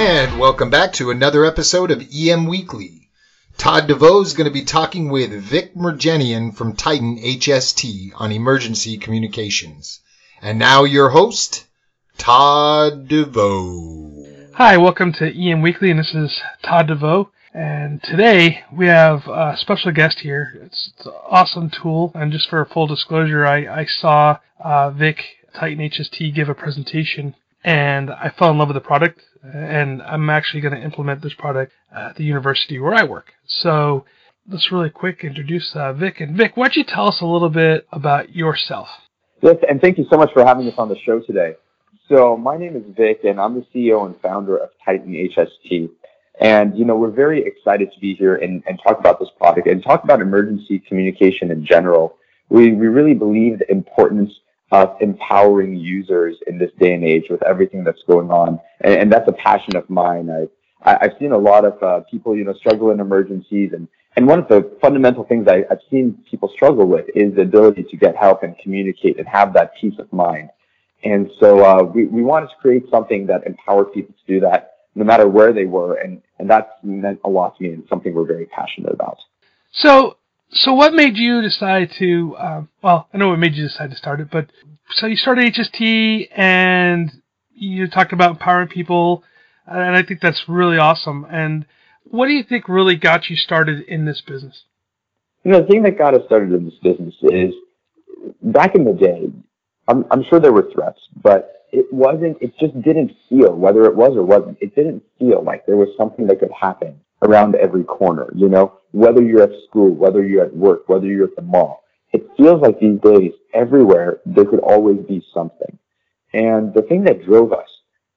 And welcome back to another episode of EM Weekly. Todd DeVoe is going to be talking with Vic Merjanian from Titan HST on emergency communications. And now your host, Todd DeVoe. Hi, welcome to EM Weekly, and this is Todd DeVoe. And today we have a special guest here. It's, it's an awesome tool, and just for full disclosure, I, I saw uh, Vic Titan HST give a presentation, and I fell in love with the product and I'm actually going to implement this product at the university where I work. So let's really quick introduce uh, Vic. And Vic, why don't you tell us a little bit about yourself? Yes, and thank you so much for having us on the show today. So my name is Vic, and I'm the CEO and founder of Titan HST. And, you know, we're very excited to be here and, and talk about this product and talk about emergency communication in general. We, we really believe the importance of empowering users in this day and age with everything that's going on. And, and that's a passion of mine. I, I, have seen a lot of uh, people, you know, struggle in emergencies. And, and one of the fundamental things I, I've seen people struggle with is the ability to get help and communicate and have that peace of mind. And so uh, we, we wanted to create something that empowered people to do that no matter where they were. And, and that's meant a lot to me and something we're very passionate about. So so what made you decide to? Um, well, I know what made you decide to start it, but so you started HST and you talked about empowering people, and I think that's really awesome. And what do you think really got you started in this business? You know, the thing that got us started in this business is back in the day. I'm, I'm sure there were threats, but it wasn't. It just didn't feel whether it was or wasn't. It didn't feel like there was something that could happen around every corner, you know, whether you're at school, whether you're at work, whether you're at the mall. It feels like these days, everywhere, there could always be something. And the thing that drove us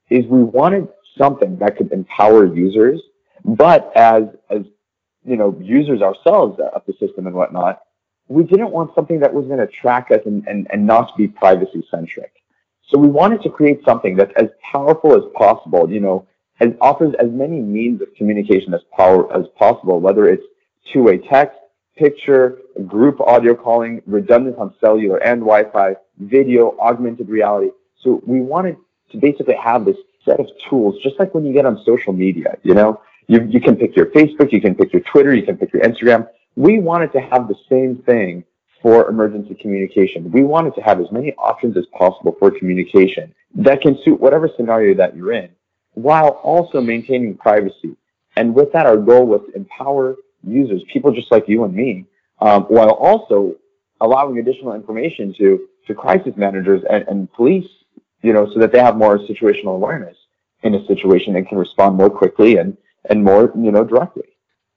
is we wanted something that could empower users, but as, as, you know, users ourselves of the system and whatnot, we didn't want something that was going to track us and, and, and not be privacy centric. So we wanted to create something that's as powerful as possible, you know, and offers as many means of communication as, power, as possible, whether it's two-way text, picture, group audio calling, redundant on cellular and Wi-Fi, video, augmented reality. So we wanted to basically have this set of tools, just like when you get on social media, you know, you, you can pick your Facebook, you can pick your Twitter, you can pick your Instagram. We wanted to have the same thing for emergency communication. We wanted to have as many options as possible for communication that can suit whatever scenario that you're in while also maintaining privacy. And with that, our goal was to empower users, people just like you and me, um, while also allowing additional information to, to crisis managers and, and police, you know, so that they have more situational awareness in a situation and can respond more quickly and, and more, you know, directly.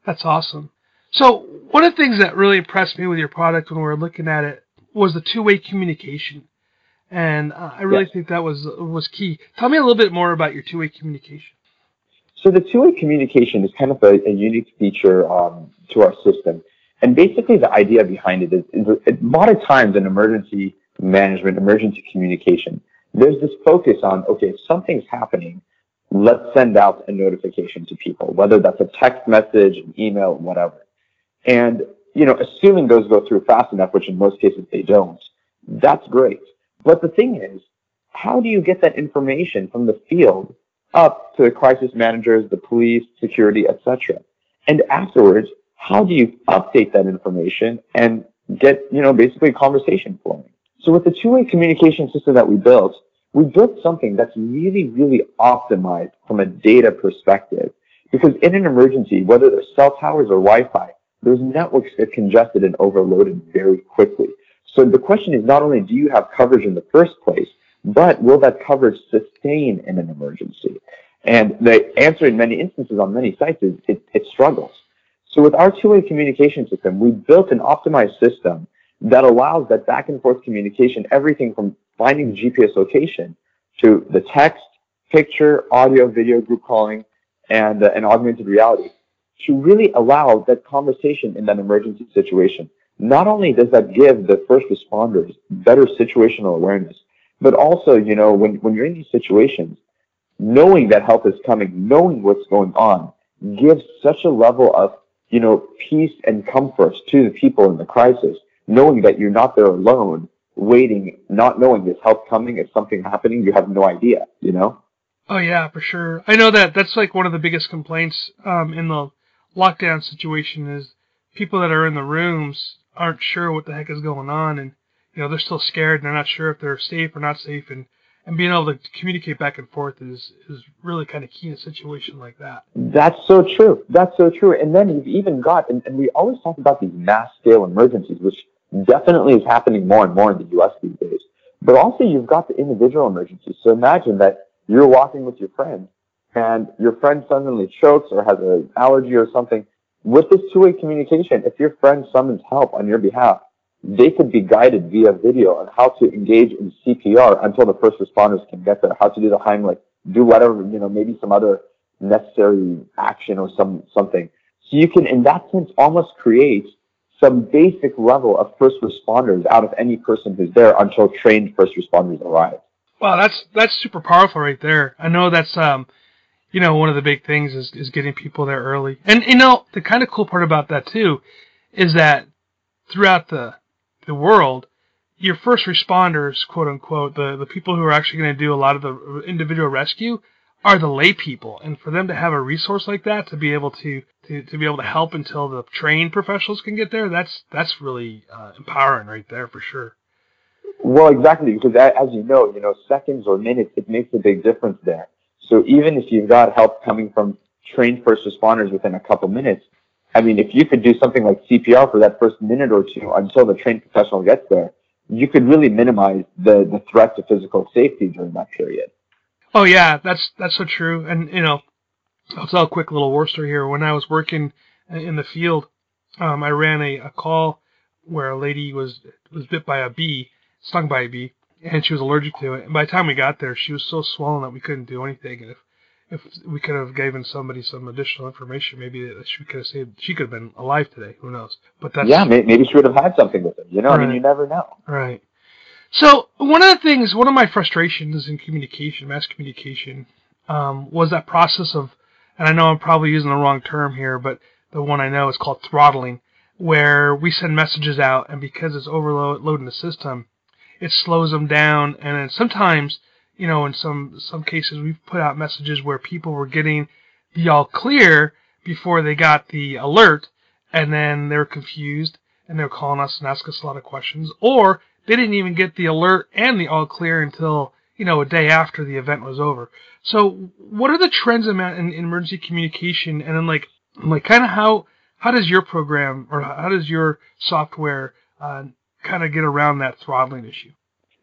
That's awesome. So one of the things that really impressed me with your product when we were looking at it was the two-way communication and uh, I really yes. think that was was key. Tell me a little bit more about your two-way communication. So the two-way communication is kind of a, a unique feature um, to our system, and basically the idea behind it is, is a, a lot of times in emergency management, emergency communication, there's this focus on okay, if something's happening, let's send out a notification to people, whether that's a text message, an email, whatever, and you know, assuming those go through fast enough, which in most cases they don't, that's great. But the thing is, how do you get that information from the field up to the crisis managers, the police, security, etc.? And afterwards, how do you update that information and get, you know, basically conversation flowing? So with the two-way communication system that we built, we built something that's really, really optimized from a data perspective. Because in an emergency, whether there's cell towers or Wi-Fi, those networks get congested and overloaded very quickly. So the question is not only do you have coverage in the first place, but will that coverage sustain in an emergency? And the answer in many instances on many sites is it, it struggles. So with our two-way communication system, we built an optimized system that allows that back and forth communication, everything from finding the GPS location to the text, picture, audio, video, group calling, and, uh, augmented reality to really allow that conversation in that emergency situation. Not only does that give the first responders better situational awareness, but also, you know, when, when you're in these situations, knowing that help is coming, knowing what's going on, gives such a level of, you know, peace and comfort to the people in the crisis, knowing that you're not there alone, waiting, not knowing is help coming, is something happening, you have no idea, you know? Oh yeah, for sure. I know that that's like one of the biggest complaints um, in the lockdown situation is people that are in the rooms aren't sure what the heck is going on, and you know they're still scared and they're not sure if they're safe or not safe, and and being able to communicate back and forth is is really kind of key in a situation like that. That's so true. That's so true. And then you've even got, and, and we always talk about these mass scale emergencies, which definitely is happening more and more in the U.S. these days. But also you've got the individual emergencies. So imagine that you're walking with your friend and your friend suddenly chokes or has an allergy or something. With this two-way communication, if your friend summons help on your behalf, they could be guided via video on how to engage in CPR until the first responders can get there, how to do the Heimlich, do whatever, you know, maybe some other necessary action or some, something. So you can, in that sense, almost create some basic level of first responders out of any person who's there until trained first responders arrive. Wow, that's that's super powerful right there. I know that's um, you know, one of the big things is is getting people there early. And you know, the kind of cool part about that too is that throughout the the world, your first responders, quote unquote, the, the people who are actually going to do a lot of the individual rescue are the lay people. And for them to have a resource like that to be able to, to, to be able to help until the trained professionals can get there, that's, that's really uh, empowering right there for sure. Well, exactly, because as you know, you know, seconds or minutes, it makes a big difference there. So even if you've got help coming from trained first responders within a couple minutes, I mean, if you could do something like CPR for that first minute or two until the trained professional gets there, you could really minimize the, the threat to physical safety during that period. Oh yeah, that's that's so true. And you know, I'll tell a quick little war story here. When I was working in the field, um, I ran a, a call where a lady was was bit by a bee, stung by a bee, and she was allergic to it. And by the time we got there, she was so swollen that we couldn't do anything. And if if we could have given somebody some additional information, maybe she could have saved. She could have been alive today. Who knows? But that's yeah. Maybe she would have had something with him. You know, right. I mean, you never know. Right. So one of the things, one of my frustrations in communication, mass communication, um, was that process of, and I know I'm probably using the wrong term here, but the one I know is called throttling, where we send messages out, and because it's overloading the system, it slows them down, and then sometimes you know, in some some cases, we've put out messages where people were getting the all clear before they got the alert, and then they're confused and they're calling us and asking us a lot of questions, or they didn't even get the alert and the all clear until you know a day after the event was over. So, what are the trends in, in emergency communication, and then like like kind of how how does your program or how does your software uh, kind of get around that throttling issue?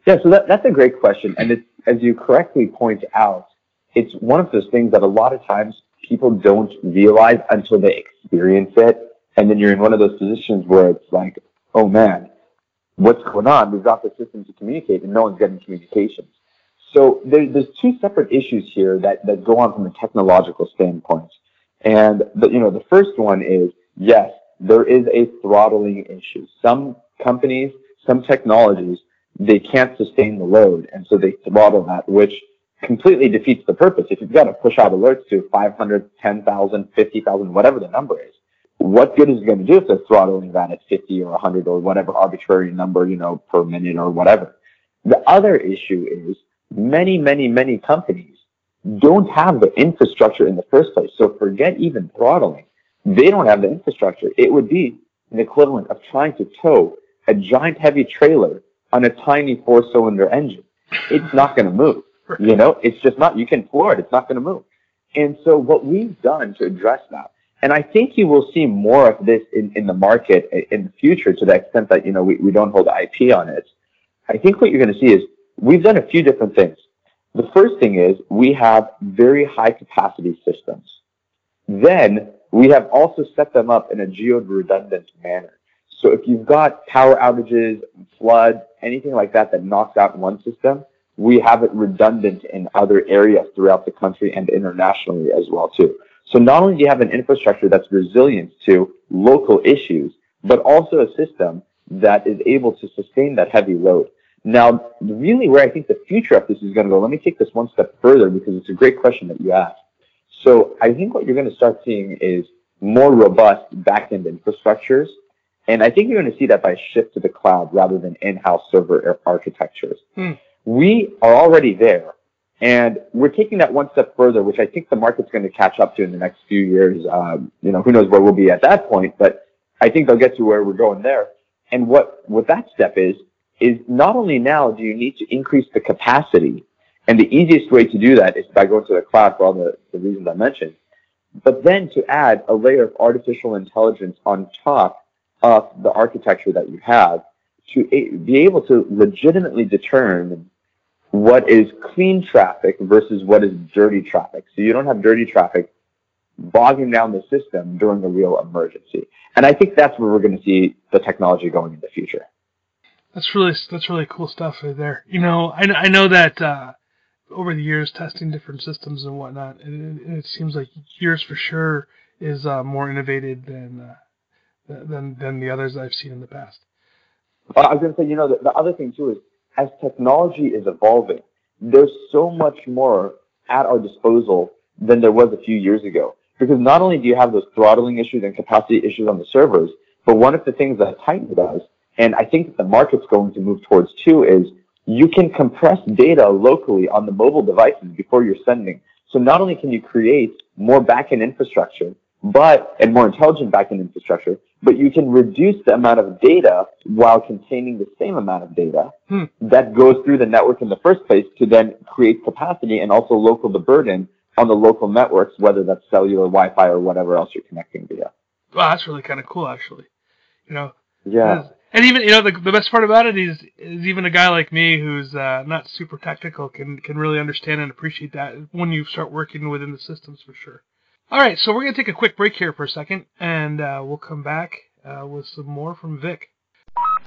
Yeah, so that, that's a great question, and it's as you correctly point out, it's one of those things that a lot of times people don't realize until they experience it. And then you're in one of those positions where it's like, oh man, what's going on? We've got the system to communicate and no one's getting communications. So there, there's two separate issues here that, that go on from a technological standpoint. And the, you know, the first one is, yes, there is a throttling issue. Some companies, some technologies they can't sustain the load, and so they throttle that, which completely defeats the purpose. If you've got to push out alerts to 500, 10,000, 50,000, whatever the number is, what good is it going to do if they're throttling that at 50 or 100 or whatever arbitrary number, you know, per minute or whatever? The other issue is many, many, many companies don't have the infrastructure in the first place. So forget even throttling. They don't have the infrastructure. It would be an equivalent of trying to tow a giant heavy trailer on a tiny four cylinder engine. It's not going to move. You know, it's just not, you can floor it. It's not going to move. And so what we've done to address that, and I think you will see more of this in, in the market in the future to the extent that, you know, we, we don't hold IP on it. I think what you're going to see is we've done a few different things. The first thing is we have very high capacity systems. Then we have also set them up in a geo-redundant manner. So if you've got power outages, flood, anything like that that knocks out one system, we have it redundant in other areas throughout the country and internationally as well too. So not only do you have an infrastructure that's resilient to local issues, but also a system that is able to sustain that heavy load. Now, really where I think the future of this is going to go, let me take this one step further because it's a great question that you asked. So I think what you're going to start seeing is more robust backend infrastructures. And I think you're going to see that by shift to the cloud rather than in-house server architectures. Hmm. We are already there. And we're taking that one step further, which I think the market's going to catch up to in the next few years. Um, you know, who knows where we'll be at that point, but I think they'll get to where we're going there. And what, what that step is, is not only now do you need to increase the capacity, and the easiest way to do that is by going to the cloud for all the, the reasons I mentioned, but then to add a layer of artificial intelligence on top of the architecture that you have to be able to legitimately determine what is clean traffic versus what is dirty traffic. So you don't have dirty traffic bogging down the system during a real emergency. And I think that's where we're going to see the technology going in the future. That's really that's really cool stuff right there. You know, I, I know that uh, over the years testing different systems and whatnot, and it, it seems like yours for sure is uh, more innovative than uh, than than the others I've seen in the past. I was going to say, you know, the, the other thing too is as technology is evolving, there's so much more at our disposal than there was a few years ago. Because not only do you have those throttling issues and capacity issues on the servers, but one of the things that Titan does, and I think that the market's going to move towards too, is you can compress data locally on the mobile devices before you're sending. So not only can you create more backend infrastructure, but, and more intelligent backend infrastructure, but you can reduce the amount of data while containing the same amount of data hmm. that goes through the network in the first place to then create capacity and also local the burden on the local networks, whether that's cellular, Wi-Fi, or whatever else you're connecting via. Wow, that's really kind of cool, actually. You know. Yeah. And even you know the the best part about it is is even a guy like me who's uh, not super technical can can really understand and appreciate that when you start working within the systems for sure. All right, so we're gonna take a quick break here for a second, and uh, we'll come back uh, with some more from Vic.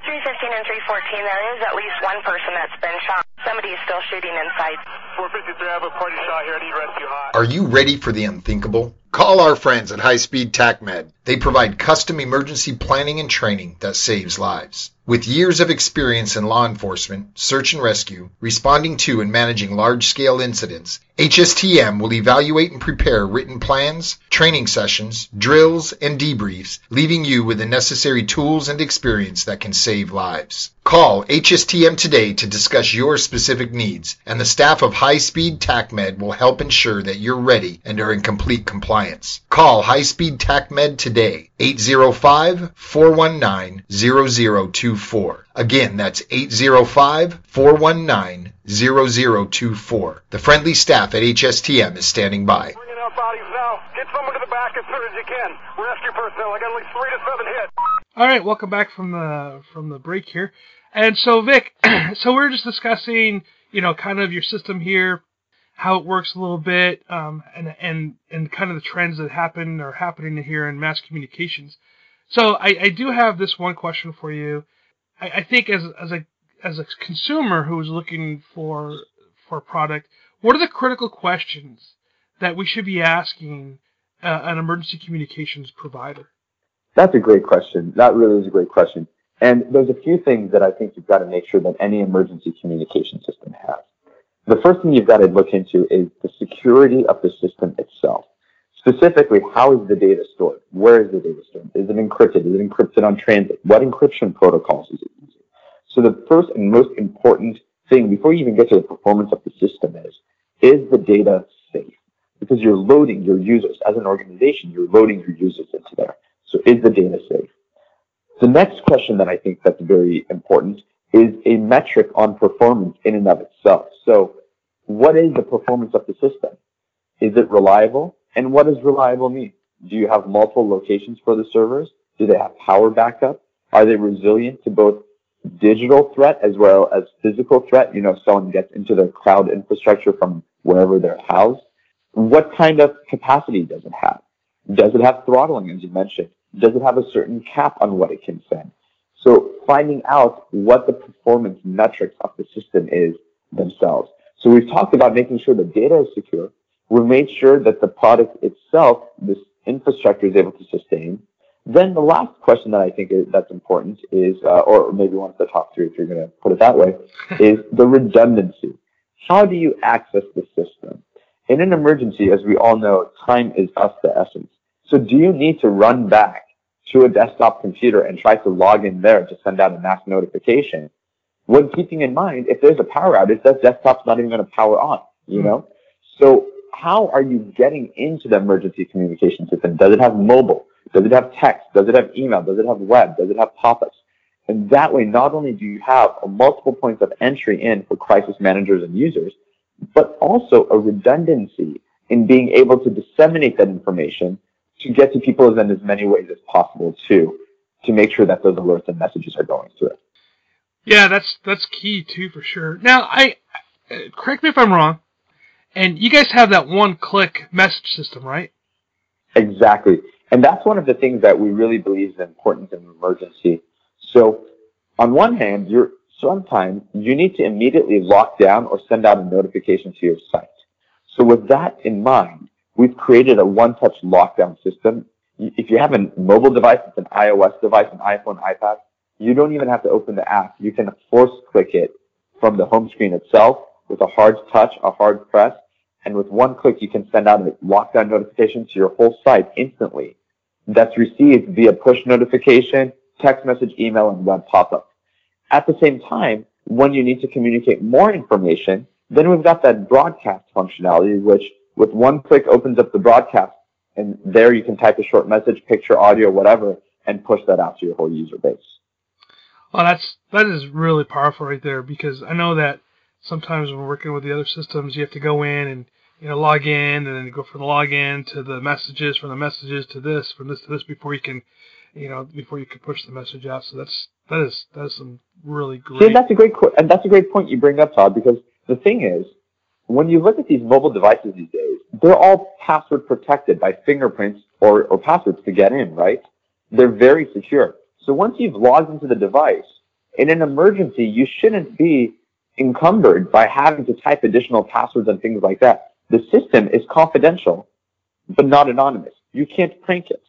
315 and 314, there is at least one person that's been shot. Somebody is still shooting inside. 453, I have a party shot here. I need rescue hot. Are you ready for the unthinkable? Call our friends at High Speed TACMED. They provide custom emergency planning and training that saves lives. With years of experience in law enforcement, search and rescue, responding to and managing large-scale incidents, HSTM will evaluate and prepare written plans, training sessions, drills, and debriefs, leaving you with the necessary tools and experience that can save lives. Call HSTM today to discuss your specific needs, and the staff of High Speed TACMED will help ensure that you're ready and are in complete compliance. Call High Speed TACMED today, 805-419-0024. Again, that's 805-419-0024. The friendly staff at HSTM is standing by. Bringing out bodies now. Get someone to the back as soon as you can. Rescue personnel. I got at least three to seven hits. All right, welcome back from the from the break here. And so, Vic, so we're just discussing, you know, kind of your system here, how it works a little bit, um, and and and kind of the trends that happen or happening here in mass communications. So I, I do have this one question for you. I, I think as as a as a consumer who is looking for for a product, what are the critical questions that we should be asking uh, an emergency communications provider? That's a great question. That really is a great question. And there's a few things that I think you've got to make sure that any emergency communication system has. The first thing you've got to look into is the security of the system itself. Specifically, how is the data stored? Where is the data stored? Is it encrypted? Is it encrypted on transit? What encryption protocols is it using? So the first and most important thing before you even get to the performance of the system is, is the data safe? Because you're loading your users as an organization, you're loading your users into there. So is the data safe? The next question that I think that's very important is a metric on performance in and of itself. So what is the performance of the system? Is it reliable? And what does reliable mean? Do you have multiple locations for the servers? Do they have power backup? Are they resilient to both digital threat as well as physical threat? You know, if someone gets into their cloud infrastructure from wherever they're housed. What kind of capacity does it have? Does it have throttling, as you mentioned? Does it have a certain cap on what it can send? So finding out what the performance metrics of the system is themselves. So we've talked about making sure the data is secure, We've made sure that the product itself, this infrastructure is able to sustain. Then the last question that I think is, that's important is, uh, or maybe one of the top three if you're going to put it that way, is the redundancy. How do you access the system? In an emergency, as we all know, time is of the essence. So do you need to run back to a desktop computer and try to log in there to send out a mass notification? When keeping in mind, if there's a power outage, that desktop's not even going to power on, you mm-hmm. know? So how are you getting into the emergency communication system? Does it have mobile? Does it have text? Does it have email? Does it have web? Does it have pop-ups? And that way, not only do you have multiple points of entry in for crisis managers and users, but also a redundancy in being able to disseminate that information to get to people in as many ways as possible too, to make sure that those alerts and messages are going through. Yeah, that's that's key too for sure. Now, I correct me if I'm wrong. And you guys have that one-click message system, right? Exactly. And that's one of the things that we really believe is important in an emergency. So on one hand, you're sometimes you need to immediately lock down or send out a notification to your site. So with that in mind, we've created a one-touch lockdown system. If you have a mobile device, it's an iOS device, an iPhone, iPad, you don't even have to open the app. You can force click it from the home screen itself with a hard touch, a hard press, and with one click, you can send out a lockdown notification to your whole site instantly. That's received via push notification, text message, email, and web pop-up. At the same time, when you need to communicate more information, then we've got that broadcast functionality, which with one click opens up the broadcast, and there you can type a short message, picture, audio, whatever, and push that out to your whole user base. Well, that's that is really powerful right there because I know that sometimes when working with the other systems, you have to go in and you know log in, and then go from the login to the messages, from the messages to this, from this to this before you can, you know, before you can push the message out. So that's that is that is some really great. See, that's a great and that's a great point you bring up, Todd, because the thing is, when you look at these mobile devices these days, they're all password protected by fingerprints or, or passwords to get in, right? They're very secure. So once you've logged into the device, in an emergency, you shouldn't be encumbered by having to type additional passwords and things like that. The system is confidential, but not anonymous. You can't prank it.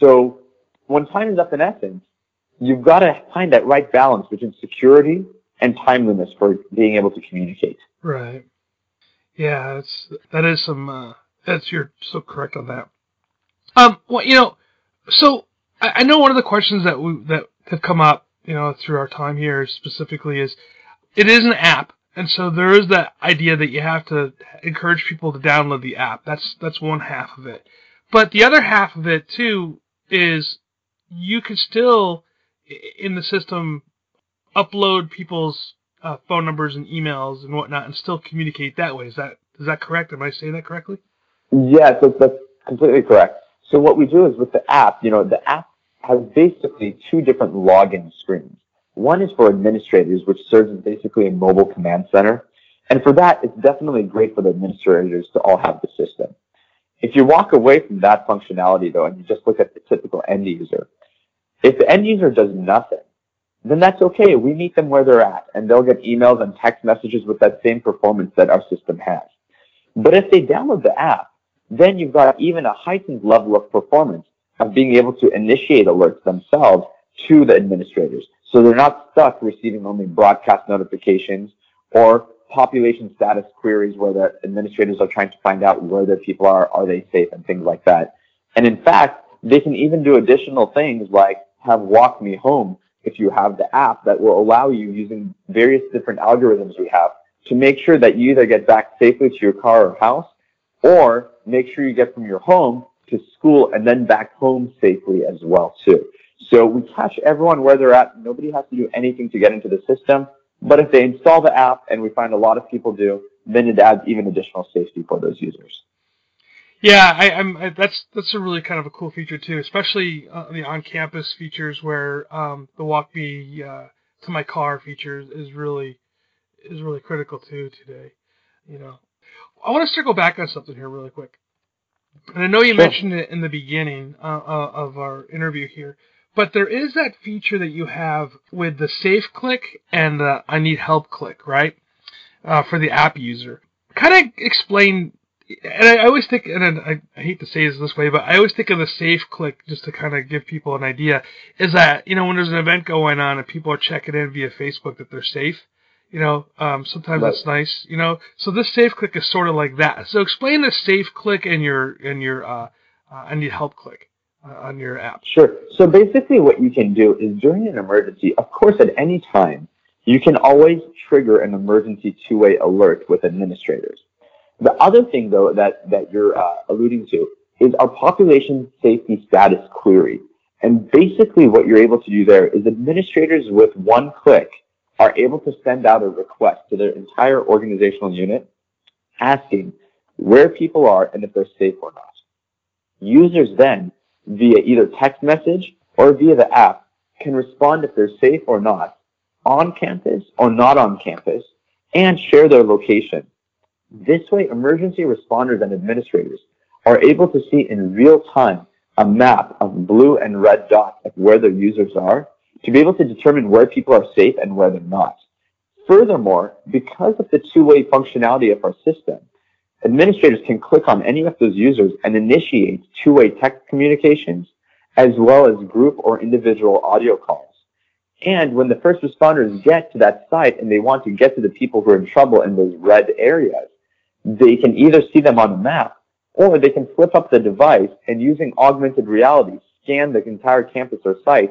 So when time is up in essence, you've got to find that right balance between security and timeliness for being able to communicate. Right. Yeah, that's that is some. Uh, that's you're so correct on that. Um. Well, you know, so I, I know one of the questions that we that have come up, you know, through our time here specifically is it is an app, and so there is that idea that you have to encourage people to download the app. That's that's one half of it. But the other half of it too is you can still in the system upload people's uh, phone numbers and emails and whatnot and still communicate that way. Is that is that correct? Am I saying that correctly? Yes, that's, that's completely correct. So what we do is with the app, you know, the app has basically two different login screens. One is for administrators, which serves as basically a mobile command center. And for that, it's definitely great for the administrators to all have the system. If you walk away from that functionality though, and you just look at the typical end user, if the end user does nothing, then that's okay. We meet them where they're at, and they'll get emails and text messages with that same performance that our system has. But if they download the app, then you've got even a heightened level of performance of being able to initiate alerts themselves to the administrators. So they're not stuck receiving only broadcast notifications or population status queries where the administrators are trying to find out where their people are, are they safe, and things like that. And in fact, they can even do additional things like have walk me home if you have the app that will allow you using various different algorithms we have to make sure that you either get back safely to your car or house or make sure you get from your home to school and then back home safely as well too. So we catch everyone where they're at. Nobody has to do anything to get into the system. But if they install the app, and we find a lot of people do, then it adds even additional safety for those users. Yeah, I, am that's that's a really kind of a cool feature too, especially uh, the on-campus features where um, the walk me uh, to my car feature is really is really critical too today. You know, I want to circle back on something here really quick, and I know you sure. mentioned it in the beginning uh, uh of our interview here. But there is that feature that you have with the safe click and the I need help click, right? Uh, for the app user. Kind of explain and I always think, and I, I hate to say this this way, but I always think of the safe click just to kind of give people an idea. Is that you know when there's an event going on and people are checking in via Facebook that they're safe. You know, um, sometimes Right. it's nice. You know, so this safe click is sort of like that. So explain the safe click and your and your uh, uh, and your help click uh, on your app. Sure. So basically what you can do is during an emergency, of course, at any time, you can always trigger an emergency two-way alert with administrators. The other thing, though, that, that you're uh, alluding to is our population safety status query. And basically what you're able to do there is administrators with one click are able to send out a request to their entire organizational unit asking where people are and if they're safe or not. Users then, via either text message or via the app, can respond if they're safe or not on campus or not on campus and share their location. This way, emergency responders and administrators are able to see in real time a map of blue and red dots of where their users are to be able to determine where people are safe and where they're not. Furthermore, because of the two-way functionality of our system, administrators can click on any of those users and initiate two-way text communications as well as group or individual audio calls. And when the first responders get to that site and they want to get to the people who are in trouble in those red areas, they can either see them on a map or they can flip up the device and using augmented reality scan the entire campus or site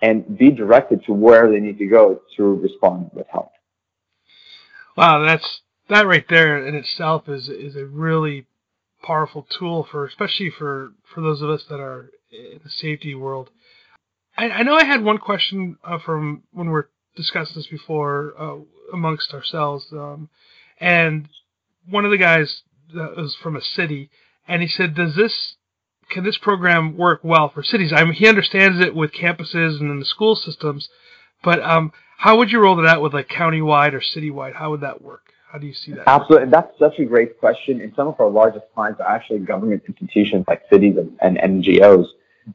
and be directed to where they need to go to respond with help. Wow, that's that right there in itself is is a really powerful tool for especially for for those of us that are in the safety world. I, I know I had one question uh, from when we are discussing this before uh, amongst ourselves, um, and one of the guys was from a city, and he said, "Does this can this program work well for cities? I mean, he understands it with campuses and in the school systems, but um, how would you roll it out with like countywide or citywide? How would that work? How do you see that? Absolutely. And that's such a great question. And some of our largest clients are actually government institutions like cities and, and NGOs.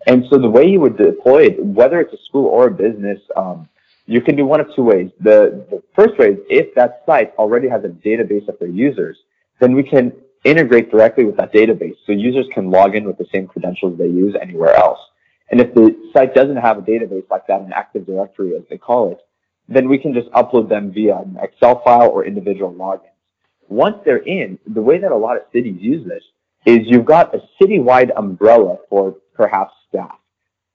And so the way you would deploy it, whether it's a school or a business, um, you can do one of two ways. The, the first way is if that site already has a database of their users, then we can integrate directly with that database so users can log in with the same credentials they use anywhere else. And if the site doesn't have a database like that, an Active Directory as they call it, then we can just upload them via an Excel file or individual logins. Once they're in, the way that a lot of cities use this is you've got a citywide umbrella for perhaps staff.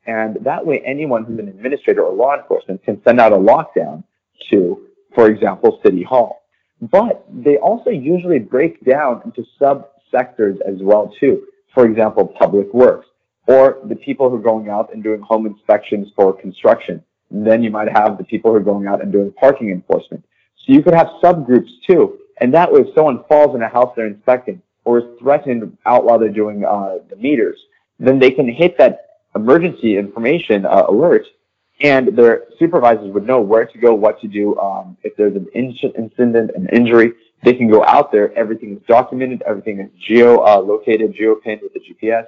And that way anyone who's an administrator or law enforcement can send out a lockdown to, for example, City Hall. But they also usually break down into sub-sectors as well too. For example, public works or the people who are going out and doing home inspections for construction. Then you might have the people who are going out and doing parking enforcement. So you could have subgroups too. And that way, if someone falls in a house they're inspecting or is threatened out while they're doing uh, the meters, then they can hit that emergency information uh, alert and their supervisors would know where to go, what to do. Um, if there's an in- incident, an injury, they can go out there. Everything is documented. Everything is geo uh, located, geo pinned with the GPS.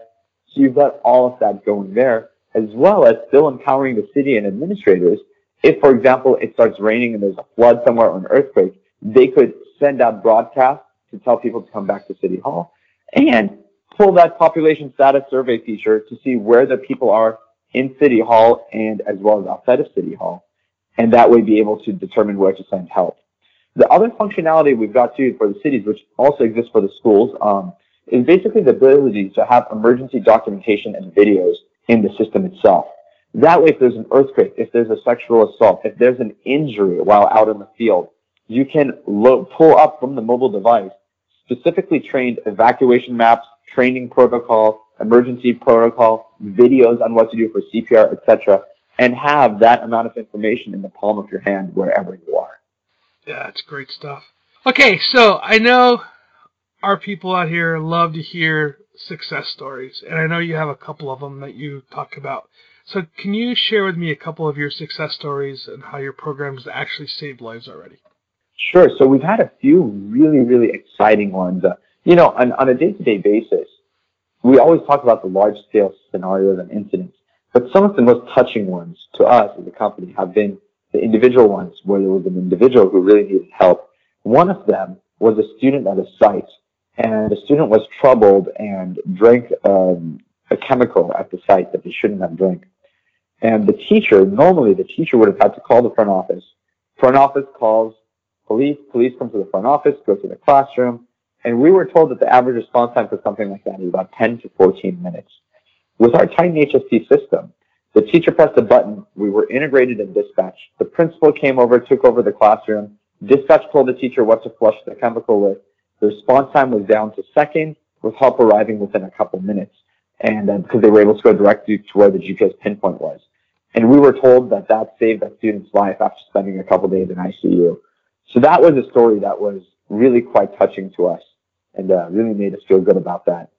So you've got all of that going there, as well as still empowering the city and administrators. If, for example, it starts raining and there's a flood somewhere or an earthquake, they could send out broadcasts to tell people to come back to City Hall and pull that population status survey feature to see where the people are in City Hall and as well as outside of City Hall, and that way be able to determine where to send help. The other functionality we've got too for the cities, which also exists for the schools, um, is basically the ability to have emergency documentation and videos in the system itself. That way, if there's an earthquake, if there's a sexual assault, if there's an injury while out in the field, you can lo- pull up from the mobile device specifically trained evacuation maps, training protocol, emergency protocol, videos on what to do for CPR, etc., and have that amount of information in the palm of your hand wherever you are. Yeah, it's great stuff. Okay, so I know our people out here love to hear success stories, and I know you have a couple of them that you talk about. So, can you share with me a couple of your success stories and how your programs actually saved lives already? Sure. So we've had a few really, really exciting ones. Uh, you know, on, on a day-to-day basis, we always talk about the large-scale scenarios and incidents, but some of the most touching ones to us as a company have been the individual ones where there was an individual who really needed help. One of them was a student at a site, and the student was troubled and drank um, a chemical at the site that they shouldn't have drank. And the teacher, normally the teacher would have had to call the front office. Front office calls police, police come to the front office, go to the classroom, and we were told that the average response time for something like that is about 10 to 14 minutes. With our Titan HST system, the teacher pressed a button, we were integrated in dispatch. The principal came over, took over the classroom, dispatch told the teacher what to flush the chemical with. The response time was down to seconds, with help arriving within a couple minutes. And uh, because they were able to go directly to where the GPS pinpoint was. And we were told that that saved that student's life after spending a couple days in ICU. So that was a story that was really quite touching to us and uh, really made us feel good about that.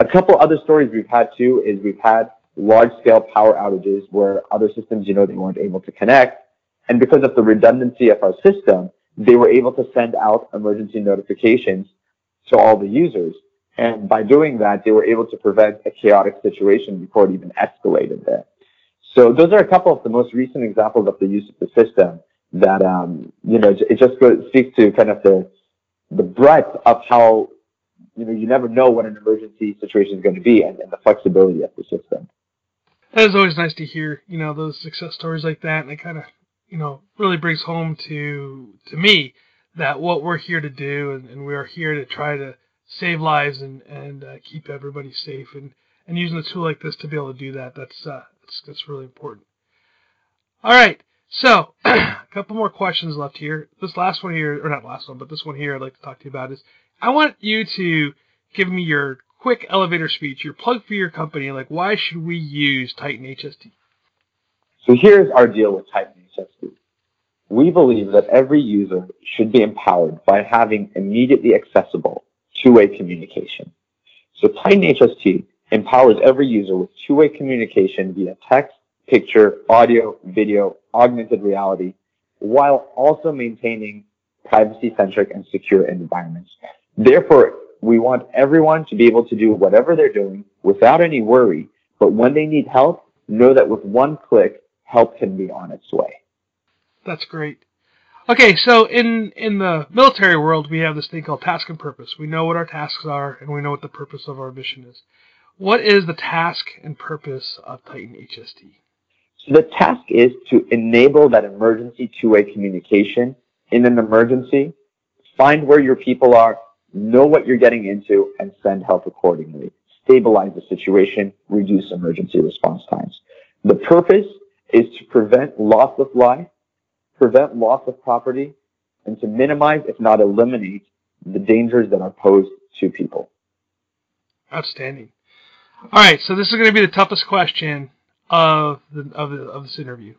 A couple other stories we've had too is we've had large scale power outages where other systems, you know, they weren't able to connect. And because of the redundancy of our system, they were able to send out emergency notifications to all the users. And by doing that, they were able to prevent a chaotic situation before it even escalated there. So those are a couple of the most recent examples of the use of the system that, um, you know, it just speaks to kind of the, the breadth of how, you know, you never know what an emergency situation is going to be and, and the flexibility of the system. That is always nice to hear, you know, those success stories like that. And it kind of, you know, really brings home to, to me that what we're here to do and, and we are here to try to save lives and, and uh, keep everybody safe and, and using a tool like this to be able to do that. That's, uh, that's, that's really important. All right. So, a couple more questions left here. This last one here, or not last one, but this one here I'd like to talk to you about is I want you to give me your quick elevator speech, your plug for your company, like why should we use Titan HST? So here's our deal with Titan HST. We believe that every user should be empowered by having immediately accessible two-way communication. So Titan HST empowers every user with two-way communication via text, picture, audio, video, augmented reality, while also maintaining privacy-centric and secure environments. Therefore, we want everyone to be able to do whatever they're doing without any worry, but when they need help, know that with one click, help can be on its way. That's great. Okay, so in in the military world, we have this thing called task and purpose. We know what our tasks are, and we know what the purpose of our mission is. What is the task and purpose of Titan HST? So the task is to enable that emergency two-way communication in an emergency, find where your people are, know what you're getting into, and send help accordingly. Stabilize the situation, reduce emergency response times. The purpose is to prevent loss of life, prevent loss of property, and to minimize, if not eliminate, the dangers that are posed to people. Outstanding. All right, so this is going to be the toughest question of the of the, of this interview.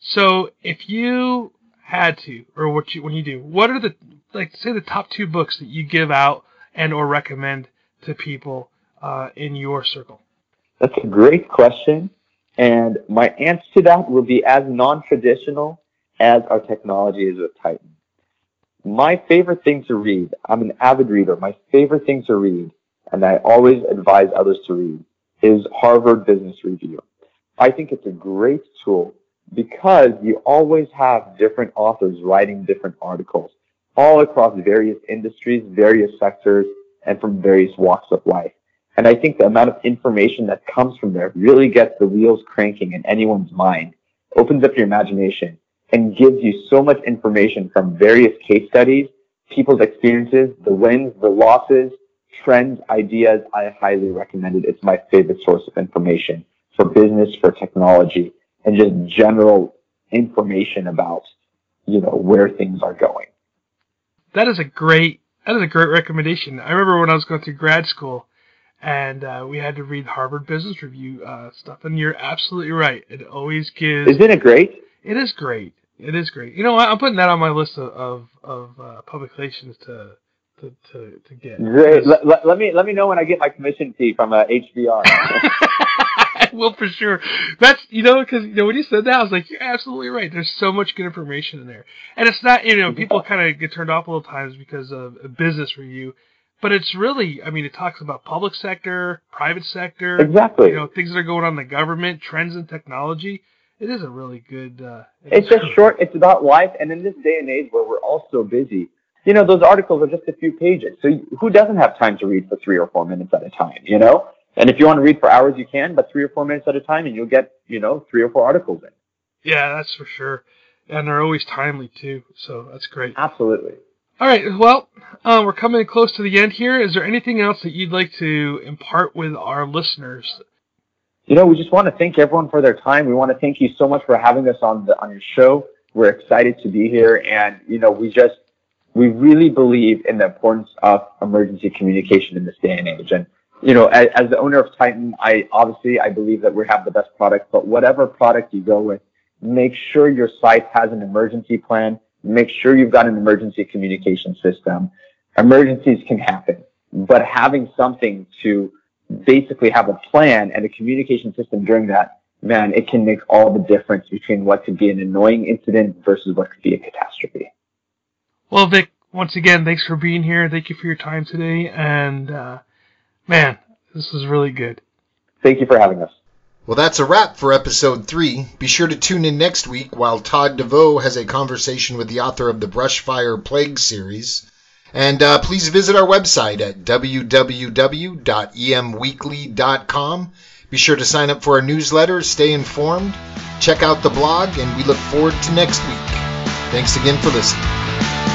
So, if you had to, or what you when you do, what are the like say the top two books that you give out and or recommend to people uh, in your circle? That's a great question, and my answer to that will be as non-traditional as our technology is with Titan. My favorite thing to read, I'm an avid reader. My favorite thing to read, and I always advise others to read, is Harvard Business Review. I think it's a great tool because you always have different authors writing different articles all across various industries, various sectors, and from various walks of life. And I think the amount of information that comes from there really gets the wheels cranking in anyone's mind, opens up your imagination, and gives you so much information from various case studies, people's experiences, the wins, the losses, trends, ideas. I highly recommend it. It's my favorite source of information for business, for technology, and just general information about, you know, where things are going. That is a great that is a great recommendation. I remember when I was going through grad school, and uh, we had to read Harvard Business Review uh, stuff, and you're absolutely right. It always gives. Isn't it great? It is great. It is great. You know, I'm putting that on my list of of, of uh, publications to to, to, to get. Great. Let, let, let, me let me know when I get my commission fee from uh, HBR. Will for sure. That's you know because you know when you said that I was like you're absolutely right. There's so much good information in there, and it's not you know people kind of get turned off a little times because of a business review, but it's really I mean it talks about public sector, private sector, exactly. You know things that are going on in the government, trends in technology. It is a really good. Uh, it's just short. It's about life, and in this day and age where we're all so busy, you know, those articles are just a few pages. So who doesn't have time to read for three or four minutes at a time, you know? And if you want to read for hours, you can, but three or four minutes at a time and you'll get, you know, three or four articles in. Yeah, that's for sure. And they're always timely too, so that's great. Absolutely. All right, well, uh, we're coming close to the end here. Is there anything else that you'd like to impart with our listeners? You know, we just want to thank everyone for their time. We want to thank you so much for having us on the on your show. We're excited to be here, and you know, we just we really believe in the importance of emergency communication in this day and age. And you know, as, as the owner of Titan, I obviously I believe that we have the best product. But whatever product you go with, make sure your site has an emergency plan. Make sure you've got an emergency communication system. Emergencies can happen, but having something to basically have a plan and a communication system during that, man, it can make all the difference between what could be an annoying incident versus what could be a catastrophe. Well, Vic, once again, thanks for being here. Thank you for your time today. And, uh, man, this was really good. Thank you for having us. Well, that's a wrap for episode three. Be sure to tune in next week while Todd DeVoe has a conversation with the author of the Brushfire Plague series. And uh, please visit our website at www.emweekly.com. Be sure to sign up for our newsletter, stay informed, check out the blog, and we look forward to next week. Thanks again for listening.